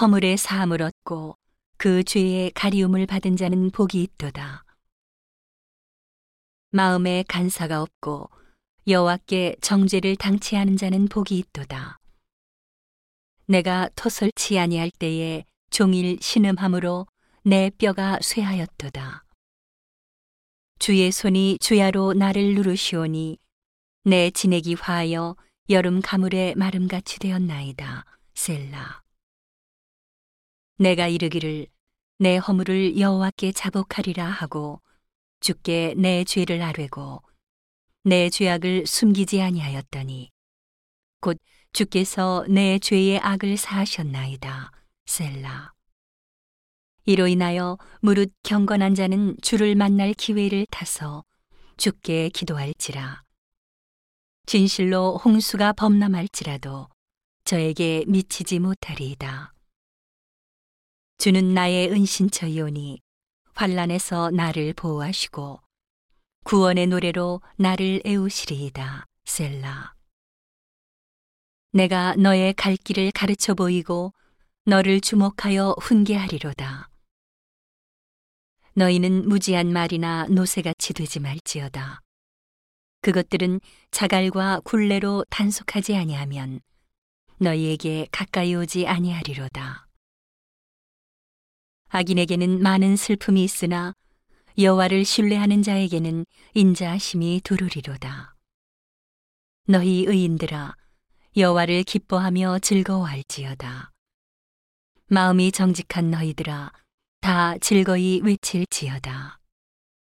허물의 사함을 얻고 그 죄의 가리움을 받은 자는 복이 있도다. 마음에 간사가 없고 여호와께 정죄를 당치 하는 자는 복이 있도다. 내가 토설치 아니할 때에 종일 신음함으로 내 뼈가 쇠하였도다. 주의 손이 주야로 나를 누르시오니 내 진액이 화하여 여름 가물의 마름같이 되었나이다. 셀라. 내가 이르기를 내 허물을 여호와께 자복하리라 하고 주께 내 죄를 아뢰고 내 죄악을 숨기지 아니하였더니 곧 주께서 내 죄의 악을 사하셨나이다. 셀라. 이로 인하여 무릇 경건한 자는 주를 만날 기회를 타서 주께 기도할지라. 진실로 홍수가 범람할지라도 저에게 미치지 못하리이다. 주는 나의 은신처이오니 환란에서 나를 보호하시고 구원의 노래로 나를 애우시리이다. 셀라. 내가 너의 갈 길을 가르쳐 보이고 너를 주목하여 훈계하리로다. 너희는 무지한 말이나 노새같이 되지 말지어다. 그것들은 자갈과 굴레로 단속하지 아니하면 너희에게 가까이 오지 아니하리로다. 악인에게는 많은 슬픔이 있으나 여호와를 신뢰하는 자에게는 인자하심이 두루리로다. 너희 의인들아 여호와를 기뻐하며 즐거워할지어다. 마음이 정직한 너희들아 다 즐거이 외칠지어다.